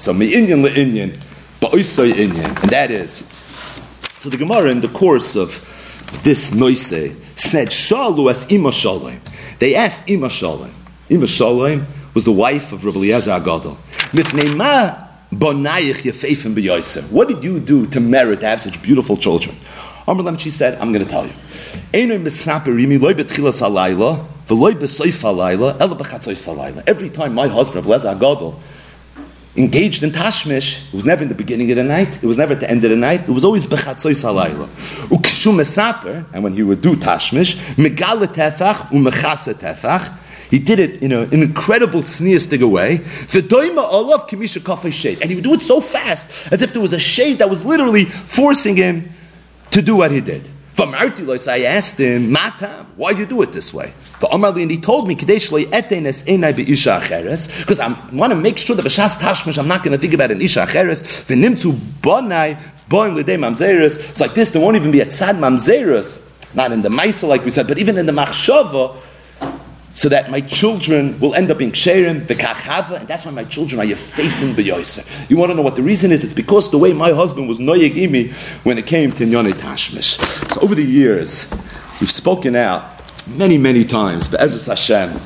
So me'inyan le'inyan, ba'oisay inyan, and that is. So the Gemara in the course of this noise said, Shalu as Ima Shalom. They asked Ima Shalom. Ima Shalom was the wife of Rabbi Eliezer Agadol. Mitnei what did you do to merit to have such beautiful children? She said, I'm going to tell you. Every time my husband, Rabbi Lezer Agadol, engaged in tashmish, it was never in the beginning of the night, it was never at the end of the night, it was always bechatzoy salayla. Ukishu mesaper, and when he would do tashmish, megale tefach umechase tefach, he did it in a, an incredible sneeristic way. The doima olav kimisha kafei and he would do it so fast, as if there was a shade that was literally forcing him to do what he did. I asked him, Matam, why do you do it this way? And he told me, because I want to make sure that B'shas Tashmish, I'm not going to think about an Isha Acheres. V'nimtzu bonai, boing l'dei. It's like this, there won't even be a tzad mamzeres. Not in the Maisa, like we said, but even in the Machshava, so that my children will end up being ksherim, bekachava, and that's why my children are yefefin beyoiser. You want to know what the reason is? It's because the way my husband was noyegimi when it came to nyone tashmish. So over the years, we've spoken out many, many times, Be'ezus Hashem,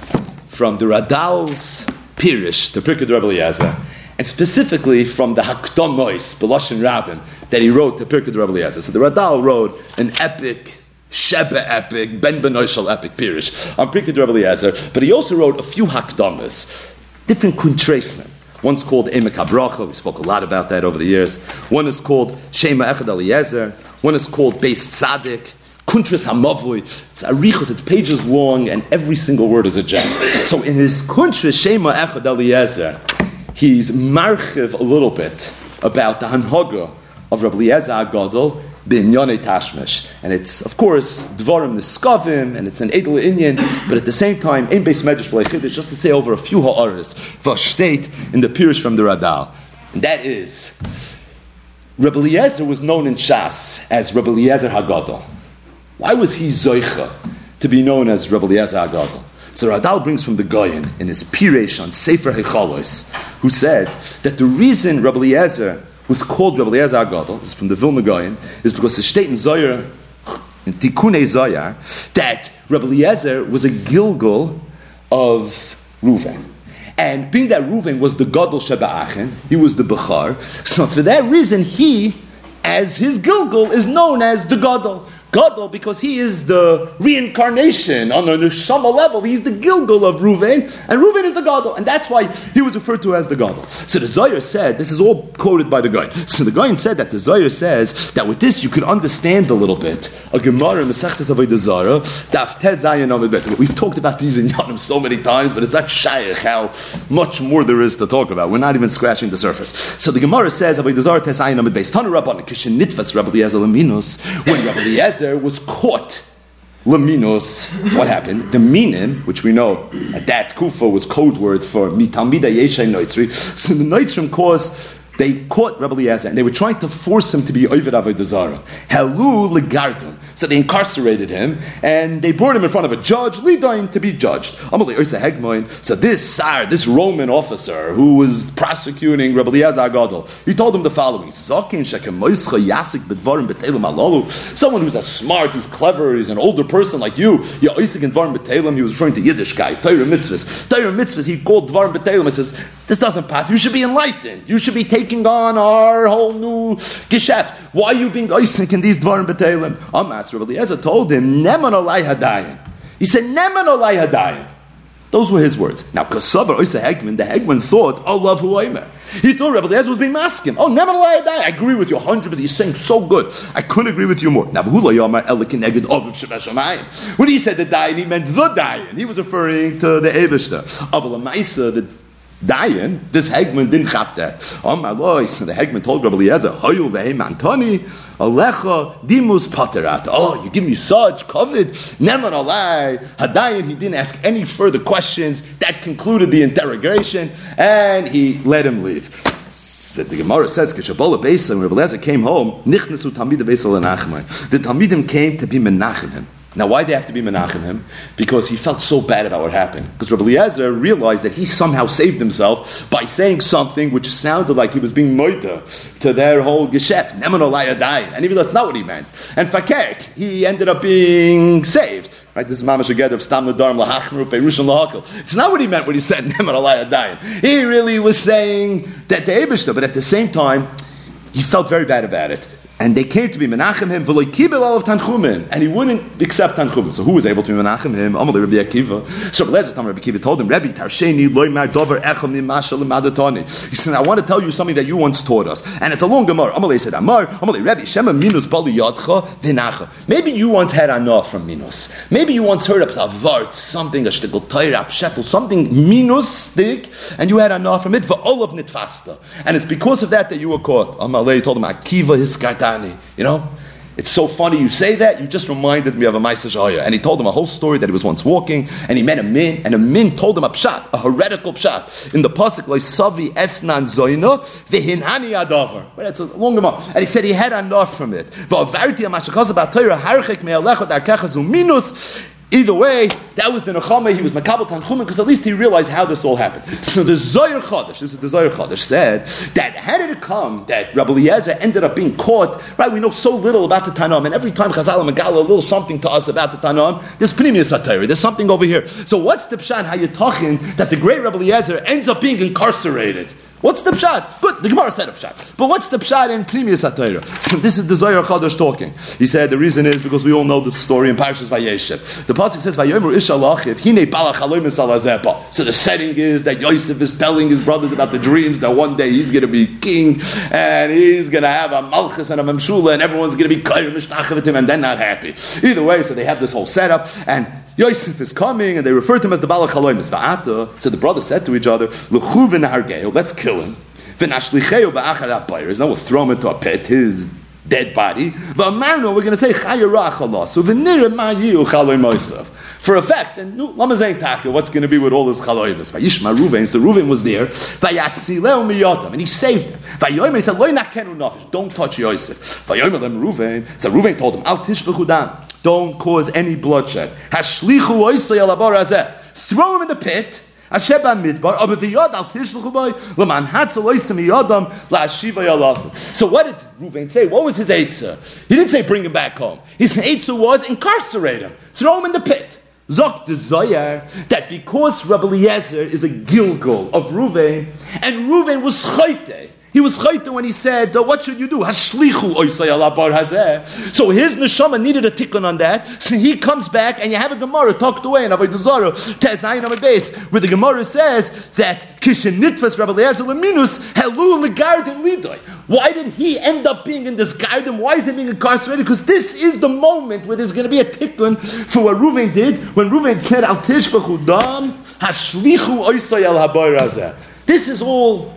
from the Radal's Pirish, the Pirkei Rebbe Eliezer, and specifically from the Hakdomois, Beloshin Rabbin, that he wrote to Pirkei Rebbe Eliezer. So the Radal wrote an epic Sheba epic, Ben Benoishal epic Pirish on Pirkei Rebbe Eliezer, but he also wrote a few hakdamas, different kuntresim. One's called Emek HaBracha, we spoke a lot about that over the years. One is called Shema Echad Eliezer. One is called Beis Tzadik. Kuntris Hamavui. It's arichos, it's pages long, and every single word is a gem. So in his Kuntris Shema Echad Eliezer, he's marchiv a little bit about the Hanhaga of Rabbi Eliezer Agadol binyone tashmish. And it's, of course, dvarim niskavim, and it's an edel Indian, but at the same time, in base medrash v'leichidish, just to say over a few ha'aris, state in the Pirish from the Radal. And that is, Rabbi Eliezer was known in Shas as Rabbi Eliezer Hagadol. Why was he Zoicha to be known as Rabbi Eliezer Hagadol? So Radal brings from the Goyen in his Piresh on Sefer Hechalos, who said that the reason Rabbi Eliezer was called Rabbi Eliezer Agadol, this is from the Vilna Goyen, is because the state in Zoyer, in Tikkun Zoyer, that Rabbi Eliezer was a Gilgal of Reuven. And being that Reuven was the Gadol Sheba'achen, he was the Bechar, so for that reason he, as his Gilgal, is known as the Gadol. Gadol because he is the reincarnation on the neshama level. He's the Gilgal of Ruvain, and Ruvain is the Gadol, and that's why he was referred to as the Gadol. So the Zohar said, this is all quoted by the guy. So the guy said that the Zohar says that with this you could understand a little bit a Gemara in Masechtas Avodah Zarah, Daf Tezayin Amid We've talked about these in Yanim so many times, but it's not shaykh how much more there is to talk about. We're not even scratching the surface. So the Gemara says Avodah Zarah Tezayin Amid Beis Tanu Rabban Kishin Nitfas Rabbi Eliezer when Rabbi Eliezer was caught Laminos, what happened? The minim, which we know at that kufa was code word for mitamida yeshay noitzri. So the noitzrim caused they caught Rabbi Eliezer and they were trying to force him to be Ovid Avodah Zarah. Helu legardum. So they incarcerated him and they brought him in front of a judge, Lidain, to be judged. So this Sar, this Roman officer who was prosecuting Rabbi Eliezer Agadol, he told him the following: Someone who's a smart, who's clever, he's an older person like you. He was referring to Yiddish guy, Torah mitzvahs. Torah mitzvahs, he called Dvarim B'Telem. He says, This doesn't pass. You should be enlightened. You should be taking taking on our whole new geschäft. Why are you being oisik in these dvarim b'teilim? Amas Rabbi Eliezer told him, Neman olai hadayin. He said, Neman olai hadayin. Those were his words. Now, Kasavar Oisa Hegman, the Hegman thought, "I love who I am." He thought Rabbi Eliezer was being masking. Oh, never lie, I agree with you 100%. You're saying so good. I couldn't agree with you more. When he said the Dayan, he meant the Dayan. He was referring to the Ebishter. the Dayan, this Hegman didn't chap that. Oh my lord, the Hegman told Rabbi Eliezer, Hoyul Antoni, Alecha dimus paterat. Oh, you give me such covet. Neman alai. Hadayan, he didn't ask any further questions. That concluded the interrogation, and he let him leave. So the Gemara says, Kishabola Besa, when Rabbi Eliezer came home, Nichnesu Tamid Besa Lenachmai. The Tamidim came to be Menachem him. Now, why they have to be Menachem him? Because he felt so bad about what happened. Because Rabbi Eliezer realized that he somehow saved himself by saying something which sounded like he was being moita to their whole geschäft, and even though that's not what he meant. And Fakek, he ended up being saved. Right, this is Mamash together of Stam Nadarm Lahachmru. It's not what he meant when he said Neman Alayadayin. He really was saying that the Abishta, but at the same time, he felt very bad about it and they came to be menachem him v'loy kibel of tanchumin, and he wouldn't accept tanchumin. So who was able to be menachem him? Amalei Rabbi Akiva. So Lezer Rabbi Akiva told him, Rabbi Tarsheni loy mar dover echam ni madatoni. He said, I want to tell you something that you once taught us, and it's a long gemara. Amalei said, Amar, Amalei Rabbi Shema minus bali yadcha v'nacha. Maybe you once had enough from minus. Maybe you once heard of vart something a shtickle tayr shetel, something minus stick, and you had enough from it for of nitfasta, and it's because of that that you were caught. Amalei told him, Akiva his you know? It's so funny you say that, you just reminded me of a Maisa Shahaya. And he told him a whole story that he was once walking, and he met a min, and a min told him a pshat, a heretical pshat. In the Pasuk, like Savi Esnan Zoino, Vehinani Adavar. But it's a long amount. And he said he had enough from it. Either way, that was the Nechama, he was Makabal Tanchumen, because at least he realized how this all happened. So the Zoyer Chodesh, this is the Zoyer Chodesh, said that how did it come that Rabbi Eliezer ended up being caught? Right, we know so little about the Tanam, and every time Chazal and a little something to us about the Tanam, there's Pneumius Satire, there's something over here. So what's the Pshan, how you're talking that the great Rabbi Eliezer ends up being incarcerated? What's the pshat? Good, the Gemara said a pshat. But what's the pshat in Pnimius HaTorah? So this is the Zohar Chadash talking. He said the reason is because we all know the story in Parashas Vayeshev. The pasuk says Vayomer Ishalachiv Hine Balach Haloim So the setting is that Yosef is telling his brothers about the dreams that one day he's going to be king and he's going to have a malchus and a memshula and everyone's going to be kair mishtachavatim and they're not happy. Either way, so they have this whole setup and Yosef is coming, and they refer to him as the Balach Haloimis. Va'ata, so the brothers said to each other, let's kill him. Now we'll throw him into a pit, his dead body. We're going to say, chaloim Yosef. For a fact, and no, Lama Taka, what's going to be with all his Ruvain, so Ruvain was there, and he saved him. He said, don't touch Yosef. So Ruvain told him, Al don't cause any bloodshed. Throw him in the pit. So what did Ruvain say? What was his eitzah? He didn't say bring him back home. His eitzah was incarcerate him, throw him in the pit. Zok the that because Rabbi Eliezer is a Gilgal of Ruvain, and Ruvain was chayte, he was chayta when he said, "What should you do?" Hashlichu. So his neshama needed a tikkun on that. So he comes back, and you have a Gemara talked away in Avodah Zarah Tezayin base, where the Gemara says that kishen nitfas Rabbi Eliezer leminus helu legarden lidoy. Why did he end up being in this garden? Why is he being incarcerated? Because this is the moment where there's going to be a tikkun for what Reuven did when Reuven said, "Al tishbachu dam hashlichu oisay al hazeh." This is all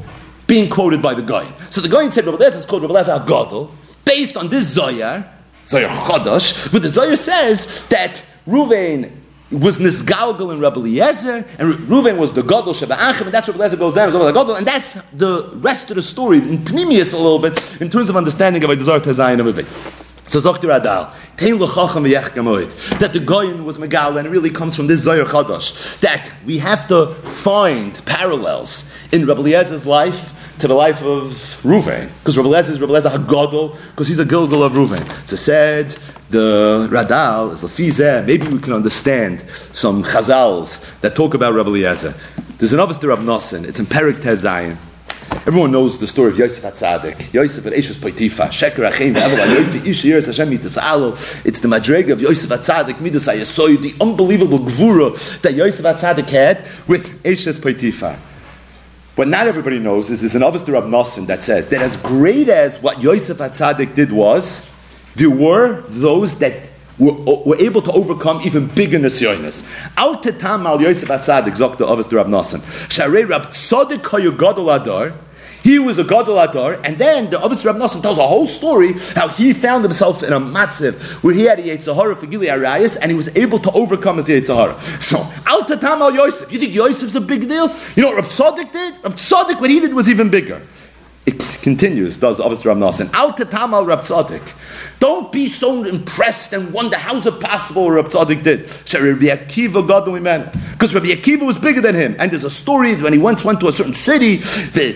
being quoted by the guy. So the guy said Rabbi Lezer is called Rabbi Lezer Agadol, based on this Zoyar, Zoyar Chodosh, but the Zoyar says that Ruvain was Nisgalgal in Rabbi Eliezer, and Reuven was the Gadol Sheba'achim, and that's where Eliezer goes down, the Gadol, and that's the rest of the story, in Pnimius a little bit, in terms of understanding of a Desert Tezayin of a bit. So Zok Zokter Adal, that the Goyin was Megal, and it really comes from this Zohar Chadash, that we have to find parallels in Rabbi Eliezer's life to the life of Ruvain. Because Rabbi Lezer is Rabbi Lezer HaGodol, because he's a Gilgal of Ruvain. So said, the Radal is Lafizeh, maybe we can understand some Chazals that talk about Rabbi Eliezer. There's an office to Rabbi Nosson, it's in Perik Tezayin. Everyone knows the story of Yosef Atzadik. Yosef at Eshes Poitifa. Sheker Achim Hashem mitas It's the madrega of Yosef Atzadik midas hayasoy, the unbelievable gvura that Yosef Atzadik had with Eshes Poitifa. What not everybody knows is there's an Avos Rab Nosson that says that as great as what Yosef Atzadik did was, there were those that were, able to overcome even bigger nisyonis. Al tetam al Yosef Atzadik, Zokta Avos Rab Nosson. Sharei Rab Tzodik Hayu Gadol Adar, he was a Gadol Adar, and then the Avos Rab Nosson tells a whole story how he found himself in a matziv where he had a Yetzirah for Gili Arayas, and he was able to overcome his Yetzirah. So, Al Tatam Al Yosef. You think Yosef's a big deal? You know what Rab Tzaddik did? Rab Tzaddik, what he did was even bigger. Continues, does obviously Rav Nosson. Al tetamal Rab. Don't be so impressed and wonder how's it possible Rab Tzadik did. Rabbi Akiva God we man. Because Rabbi Akiva was bigger than him. And there's a story when he once went to a certain city,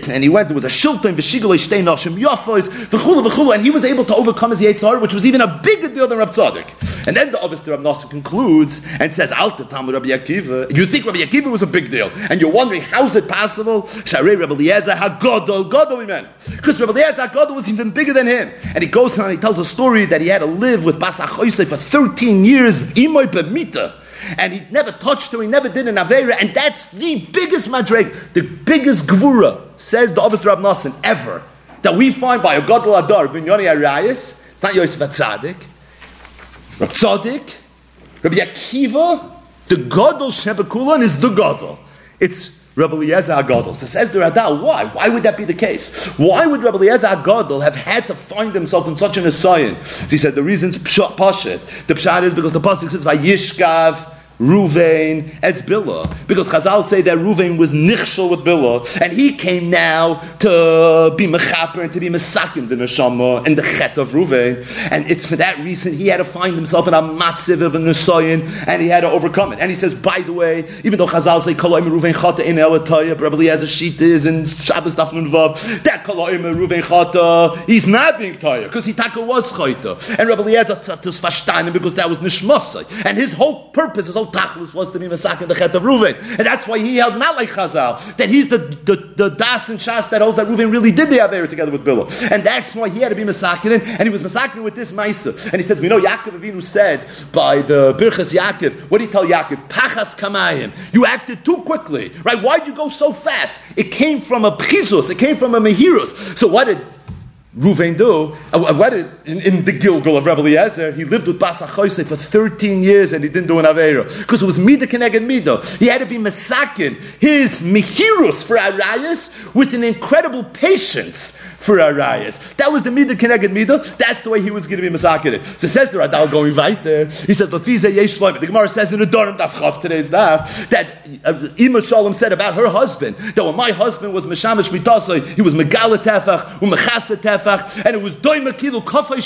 and he went, there was a shilton, v'shigol shtei nashim yafos, v'chulu v'chulu, and he was able to overcome his Yetzar, which was even a bigger deal than Rab Tzadik. And then the obviously Rab Nosson concludes and says, Al tetamal Rabbi Akiva. You think Rabbi Akiva was a big deal, and you're wondering how's it possible? Sharei Rabbi Eliezer hagodol godol imenu. Because Rabbi Eliezer hagodol was even bigger than him. And he goes on and he tells a story that he had to live with Bas for 13 years, imoy b'mita. And he never touched her, he never did an Avera, and that's the biggest madreg, the biggest gvura, says the Avos Rab Nosson, ever, that we find by a Gadol Adar, Binyoni Arayas, it's not Yosef Atzadik, Rab Tzadik, Rabbi Akiva, the Gadol Shebekulan is the Gadol. It's Rabbi Eliezer Agadol. So says the Radal, why? Why would that be the case? Why would Rabbi Eliezer Agadol have had to find himself in such an assignment? So he said the reason's pshat, The pshat is because the pasuk says Vayishkav Ruvain as Billah. Because Chazal say that Ruvain was nichshel with Billah, and he came now to be mechaper and to be mesakim the neshama and the chet of Ruvain. And it's for that reason he had to find himself in a matziv of a nesoyin, and he had to overcome it. And he says, by the way, even though Chazal say koloim Ruvain chata in elataya, probably has a sheet is and Shabbos Tafnun Vav, that koloim Ruvain chata, he's not being taya because he taka was chayta, and Rabbi Eliezer to verstanden because that was nishmasai, and his whole purpose, his whole tachlis was to be masak in the chet of Reuven, and that's why he held not like Chazal that he's the the, the das and shas that holds that Reuven really did the aver together with Bilah, and that's why he had to be masakin, and he was masakin with this ma'isa. And he says, we know Yaakov Avinu said by the Birchas Yaakov, what did he tell Yaakov? Pachas kamayim. You acted too quickly, right? Why'd you go so fast? It came from a pchizus, it came from a mehirus. So what did Ruvain do, uh, what in, in, the Gilgal of Rebbe Eliezer, he lived with Basa Choyse for 13 years and he didn't do an Aveiro. Because it was Mida Keneged Mida. He had to be Masakin, his Mihirus for Arayas, with an incredible patience for Arayas. That was the Mida Keneged Mida. That's the way he was going to be Masakin. So says the Radal going right there. He says, Lafize Yesh The Gemara says in the Dorim Daf today's Daf, that uh, Ima Shalom said about her husband, that when my husband was Meshamish Mitasai, he was Megala Tefach, Umechasa And it was Doima Kilu Kafay.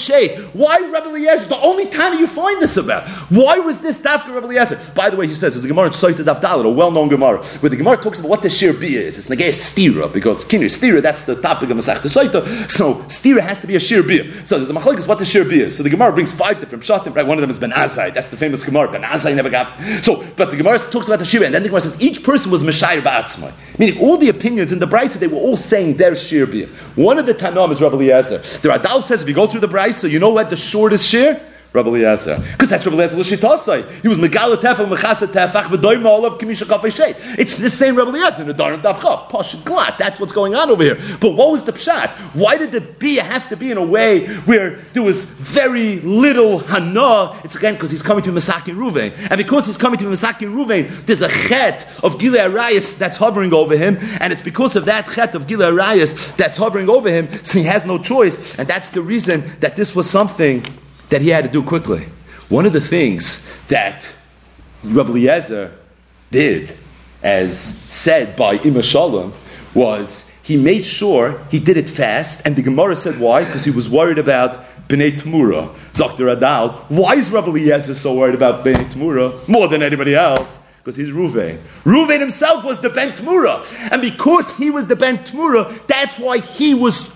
Why Rebbe Eliezer? The only time you find this about. Why was this Dafka Rebbe Eliezer? By the way, he says, there's a Gemara in Soita Daf Dalit, a well-known Gemara, where the Gemara talks about what the Shir Bia is. It's Nagay Stira, because Kinir Stira, that's the topic of Masach Soita. So Stira has to be a Shir Bia. So there's a Machlok what the Shir Bia is. So the Gemara brings five different shatim, right? One of them is Ben Azai. That's the famous Gemara. Ben Azai never got. So, but the Gemara talks about the Shir, and then the Gemara says each person was Meshayir Ba'atzmai. Meaning all the opinions in the Brisa, they were all saying their Shir Bia. One of the Tanam is Rabbi Eliezer. The Radal says if you go through the Brisa, you know what the shortest share? Rabbi Eliezer. Because that's Rabbi Eliezer L'shitasai. He was Megala Tefach, Mechasa Tefach, V'doim Olav, Kimisha Kafei Sheit. It's the same Rabbi Eliezer in the Darim Davchav. Posh Glat. That's what's going on over here. But what was the pshat? Why did the bia have to be in a way where there was very little hana? It's again because he's coming to Masakin Ruvain. And because he's coming to Masakin Ruvain, there's a chet of Gila Arayas that's hovering over him. And it's because of that chet of Gila Arayas that's hovering over him, so he has no choice. And that's the reason that this was something that he had to do quickly. One of the things that Rabbi Eliezer did, as said by Ima Shalom, was he made sure he did it fast, and the Gemara said why? Because he was worried about Bnei Tmura. Dr. Adal, why is Rabbi Eliezer so worried about Bnei Tmura more than anybody else? Because he's Ruvain. Ruvain himself was the Ben Tmura. And because he was the Ben Tmura, that's why he was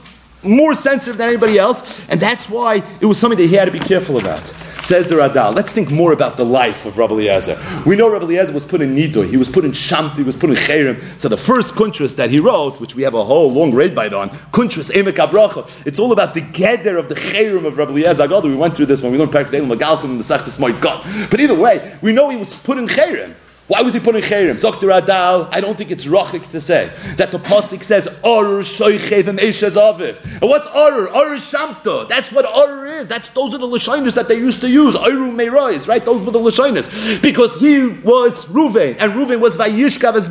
more sensitive than anybody else, and that's why it was something that he had to be careful about. Says the Radal. Let's think more about the life of Rabbi Eliezer. We know Rabbi Eliezer was put in Nido, he was put in Shamti, he was put in Cherem. So the first kuntras that he wrote, which we have a whole long read bite on, kuntras Emek Abracha, it's all about the gather of the Cherem of Rabbi Eliezer. God, We went through this when we learned Parak Delim Magalchim and the Sachtas God. But either way, we know he was put in Cherem. Why was he putting cherem? Dr. Adal, I don't think it's rachik to say that the pasuk says orur shoychev and aviv. And what's orur? Orur shamta. That's what orur is. That's those are the lashonis that they used to use. Orur meirois, right? Those were the lashonis because he was Ruvain and Ruvain was vayishkav as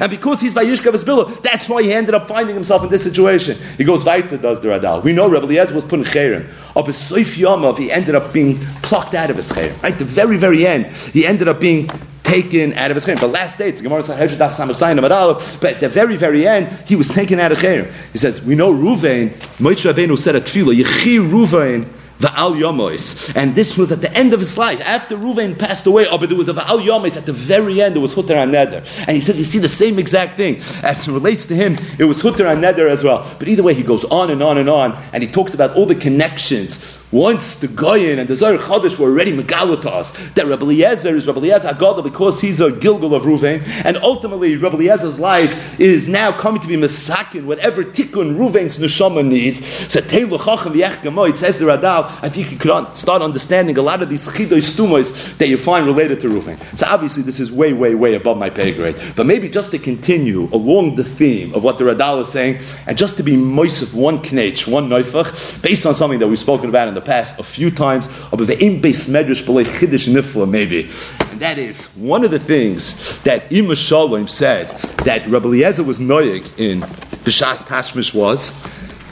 and because he's vayishkav as that's why he ended up finding himself in this situation. He goes weiter, does the Adal. We know Rebbe Eliezer was putting cherem. Of his soif yamav, he ended up being plucked out of his cherem. Right, the very very end, he ended up being taken out of his chayim. The last day, it's Gemara But at the very, very end, he was taken out of chayim. He says, we know Ruvain, Moshe Rabbeinu said a tefillah, Yechi Ruvain, Va'al Yomois. And this was at the end of his life, after Ruvain passed away, oh, but there was a Va'al Yomois at the very end, it was Hutter Neder. And he says, you see the same exact thing. As it relates to him, it was Hutter and Neder as well. But either way, he goes on and on and on, and he talks about all the connections once the Goyin and the Zohar Chodesh were already megalot to us that Rabbi Eliezer is Rabbi Eliezer Agadol because he's a Gilgal of Ruvain, and ultimately Rabbi Eliezer's life is now coming to be Masakin, whatever tikkun Ruvain's neshama needs. So it says the Radal, I think you could start understanding a lot of these chidoy stumos that you find related to Ruvain. So obviously this is way, way, way above my pay grade. But maybe just to continue along the theme of what the Radal is saying, and just to be moist one knech, one neufach, based on something that we've spoken about in the past a few times, uh, of the im base medrash b'lei chiddush nifla maybe, and that is one of the things that Ima Shalom said that Rabbi Eliezer was noyig in B'shas Tashmish was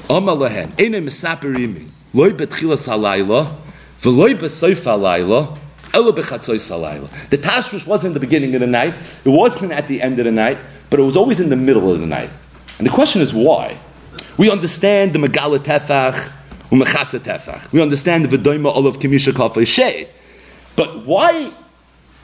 Amar lehen ene misaperimi loy betchilas halayla v'loy besoif halayla the Tashmish wasn't the beginning of the night, it wasn't at the end of the night, but it was always in the middle of the night. And the question is why? We understand the Megala Tefach, we understand the V'doima Olav Kimisha Kafay Shade. But why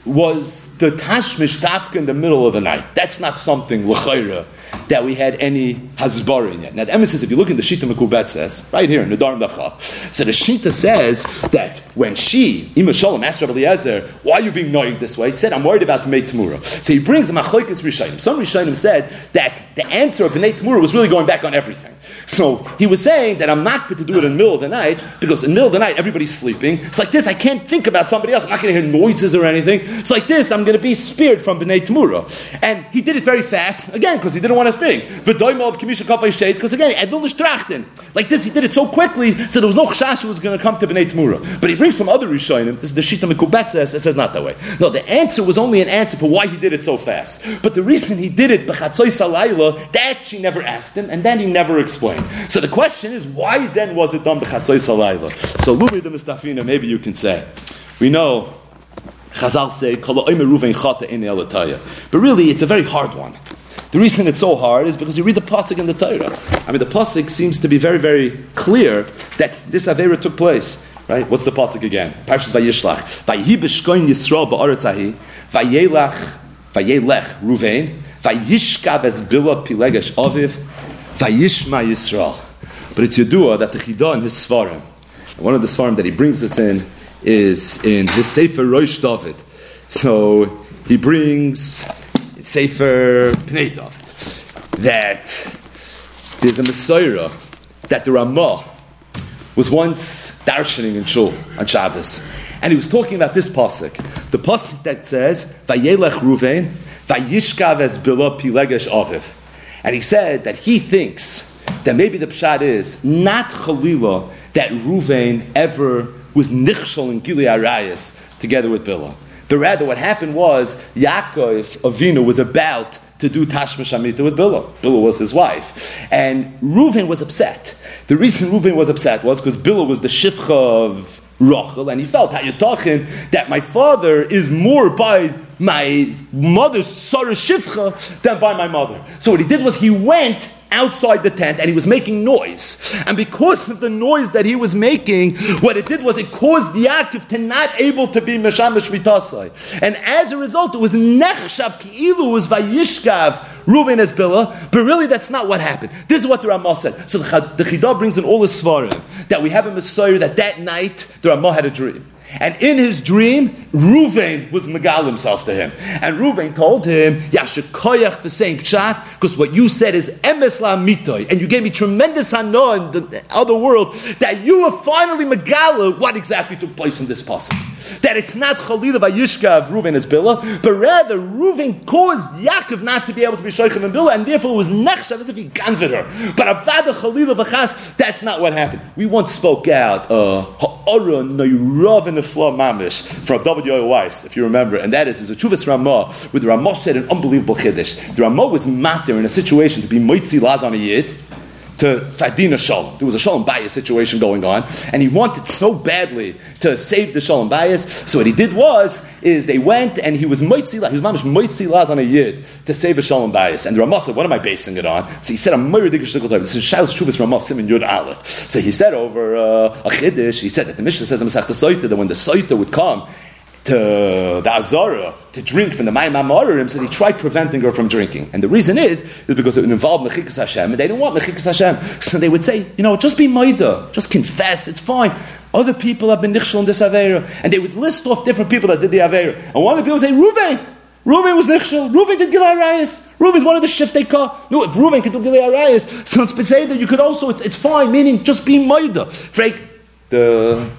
was the Tashmish Dafka in the middle of the night? That's not something, L'chayra, that we had any Hasbar in yet. Now, the emesis, if you look in the Shita Mekubet says, right here in the Dharm Dafcha, so the Shita says that when she, Ima Shalom, asked Rabbi Eliezer, why are you being noyed this way? He said, I'm worried about the B'nai Tamura. So he brings the Machlokes Rishayim. Some Rishayim said that the answer of the B'nai Tamura was really going back on everything. So he was saying that I'm not going to do it in the middle of the night because in the middle of the night everybody's sleeping. It's like this, I can't think about somebody else. I'm not going to hear noises or anything. It's like this, I'm going to be speared from B'nai Tamura. And he did it very fast, again, because he didn't want to think. Because again. Like this, he did it so quickly, so there was no chashash was going to come to B'nai Tamura. But he brings from other Rishonim, this is the Shita Mekubet says, it says not that way. No, the answer was only an answer for why he did it so fast. But the reason he did it, B'chatzoy Salayla, that she never asked him, and then he never explained. So the question is, why then was it done B'chatzoy Salayla? So Lumi the Mustafina, maybe you can say. We know Chazal say, But really, it's a very hard one. The reason it's so hard is because you read the pasuk in the Torah. I mean, the pasuk seems to be very, very clear that this avera took place. Right? What's the pasuk again? Parshas Vayishlach. Vayhi b'shkoin Yisrael ba'aretz ahi. Vayelach, vayelech Ruvain. Vayishkav es bila pilegesh aviv. Vayishma Yisrael. But it's Yedua that the Chidah in his Svarim, one of the Svarim that he brings this in is in his Sefer Rosh David. So he brings Sefer Pnei David that there's a Messiah that the Ramah was once darshaning in Shul on Shabbos. And he was talking about this pasuk, the pasuk that says, "Vayelech Ruvain, Vayishkav es bila pilegesh aviv," and he said that he thinks that maybe the pshat is not Chalila that Ruvain ever was nichshol in Gilead Arayas together with Bilah. But rather, what happened was Yaakov Avinu was about to do Tashmish Amita with Bilah. Bilah was his wife. And Reuven was upset. The reason Reuven was upset was because Bilah was the shifcha of Rachel, and he felt, how you talking, that my father is more by my mother's Sarah Shifcha than by my mother. So what he did was he went outside the tent and he was making noise. And because of the noise that he was making, what it did was it caused Yaakov to not able to be Meshamish Mitasai. And as a result, it was Nechshav Ki'ilu was Vayishkav Reuven as Billah, but really that's not what happened. This is what the Ramah said. So the, the Chidah brings in all the Svarim that we have a Messiah that that night the Ramah had a dream. And in his dream, Ruvain was Megal himself to him. And Ruvain told him, Yashikoyach for saying Pshat, because what you said is Emes La Mitoy. And you gave me tremendous hana in the other world that you were finally Megala what exactly took place in this passage. That it's not Chalila Vayishka of Ruvain as Billah, but rather Ruvain caused Yaakov not to be able to be Shaykhim and Billah, and therefore it was Nechshav as if he ganved her. But Avada Chalila Vachas, that's not what happened. We once spoke out, uh, Ha'ara Neirav Nifla Mamish from W.O. Weiss, if you remember, and that is, is a Chuvas Ramah, where the Ramah said an unbelievable Chiddush. The Ramah was matter in a situation to be Moitzi Laz on a Yid, to Fadina Shalom. There was a Shalom bias situation going on, and he wanted so badly to save the Shalom bias. So what he did was, is they went and he was Moitzi, he was mamish Moitzi Laz on a Yid to save a Shalom bias. And the Ramah said, what am I basing it on? So he said, I'm This is Shalos Chuvas Ramah Simon Yud Aleph. So he said over uh, a Chiddush, he said that the Mishnah says in Soita that when the Soita would come, to the Azara to drink from the Mayim Amorim, so he tried preventing her from drinking. And the reason is, is because it would involve Mechikas Hashem, and they didn't want Mechikas Hashem. So they would say, you know, just be Maida, just confess, it's fine. Other people have been Nichshel in this Avera. And they would list off different people that did the Avera. And one of the people would say, Ruven, Reuven was Nichshel. Reuven did Gilai Gilei Arayas. Reuven's one of the shift call. No, if Reuven could do Gilei Arayas, so it's that you could also, it's, it's fine, meaning just be Maida. Freik, the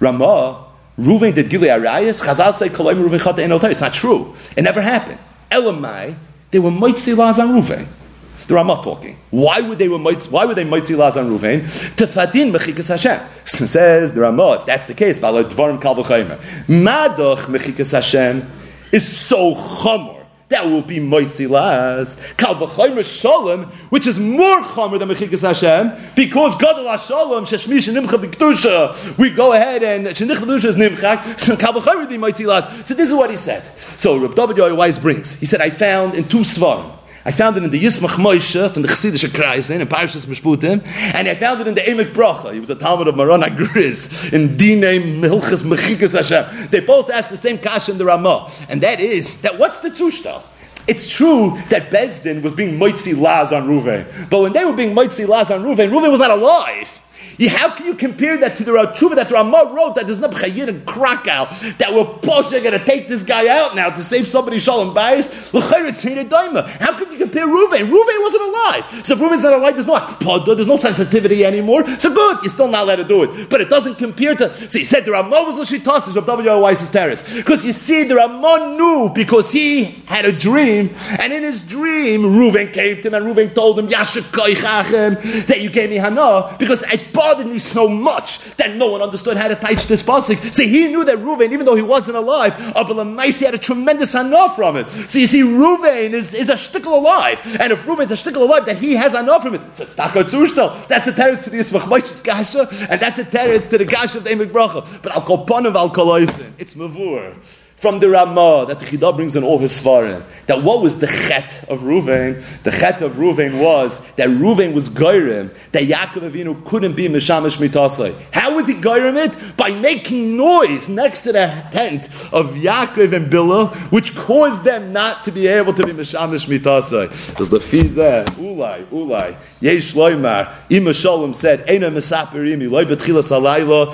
Ramah, Reuven did Gilei Arayas, Chazal say Koloim Reuven Chata Enotay. It's not true. It never happened. Elamai, they were Moitzi Laz on Reuven. It's the Ramah talking. Why would they were why would they Moitzi Laz on Reuven? To Fadin Mechikas Hashem. Says the Ramah, if that's the case, Vala Dvarim Kal V'chaymer. Madoch Mechikas Hashem is so chomer that will be Moitzi Laz. Kal v'chaymer shalom, which is more chomer than Mechikas Hashem, because Gadol HaShalom, Sheshmish Nimcha B'Kedusha, we go ahead and Shenich B'Kedusha is Nimchak, so Kal v'chaymer be Moitzi Laz. So this is what he said. So Reb David Yoy Weiss brings, he said, I found in two Svarim, I found it in the Yismach Moshe from the Chassidische eh, Kreisen in Parshas Mishputim, and I found it in the Emek Bracha. He was a Talmud of Marana Griz in Dine Milchas Mechikas Hashem. They both asked the same kasha in the Ramah, and that is that what's the tushta? It's true that Bezdin was being Moitzi Laz on Ruvain, but when they were being Moitzi Laz on Ruvain, Ruvain was not alive. How can you compare that to the Ratshuva that Ramah wrote that there's no Chayir in Krakow that we're Posha going to take this guy out now to save somebody Shalom Bayis? How can you compare Ruvain? Ruvain wasn't alive. So Ruvain's not alive, there's no akpada, there's no sensitivity anymore. So good, you're still not allowed to do it. But it doesn't compare to. See, he said the Ramah was Lashitas, Rav W. Weiss's. Because you see, the Ramah knew because he had a dream, and in his dream, Ruvain came to him, and Ruvain told him, that you gave me Hana, because I bothered me so much that no one understood how to teach this pasuk. See, he knew that Ruvain, even though he wasn't alive, he had a tremendous hana from it. So you see, Ruvain is, is a shtickle alive, and if Ruvain is a shtickle alive, that he has hana from it. That's a terrorist to the Yismach Gasha, and that's a terrorist to the Gasha of the Emek Bracha. But Al Kolpanav Al Koloifin, it's Mavur from the Ramah that the Chidah brings in all his svarim. That what was the chet of Ruvain? The chet of Ruvain was that Ruvain was goyrim, that Yaakov Avinu couldn't be Mishamish Mitasai. How was he goyrim it? By making noise next to the tent of Yaakov and Billah, which caused them not to be able to be Mishamish Mitasai. Does the Fizeh, Ulai, Ulai, Yesh Loimar, Ima said, Eina Mesaperimi, Loi Betchilas Alayla,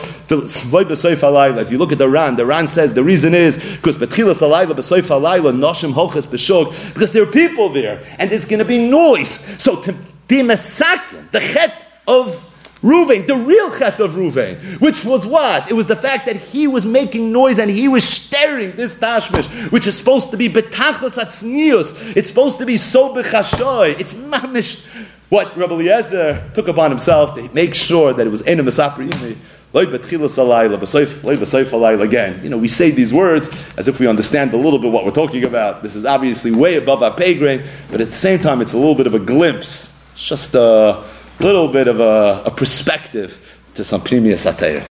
Loi Besoif Alayla. If you look at the Ran, the Ran says the reason is because betchilas alayla b'soif alayla noshim holches b'shog because there are people there and there's going to be noise. So to be mesakim, the chet of Ruvain, the real chet of Ruvain, which was what? It was the fact that he was making noise and he was staring this tashmish, which is supposed to be betachos atznius. It's supposed to be so bechashoy. It's mamish. What Rabbi Eliezer took upon himself to make sure that it was enem Again, you know, we say these words as if we understand a little bit what we're talking about. This is obviously way above our pay grade, but at the same time, it's a little bit of a glimpse. It's just a little bit of a, a perspective to some premium satire.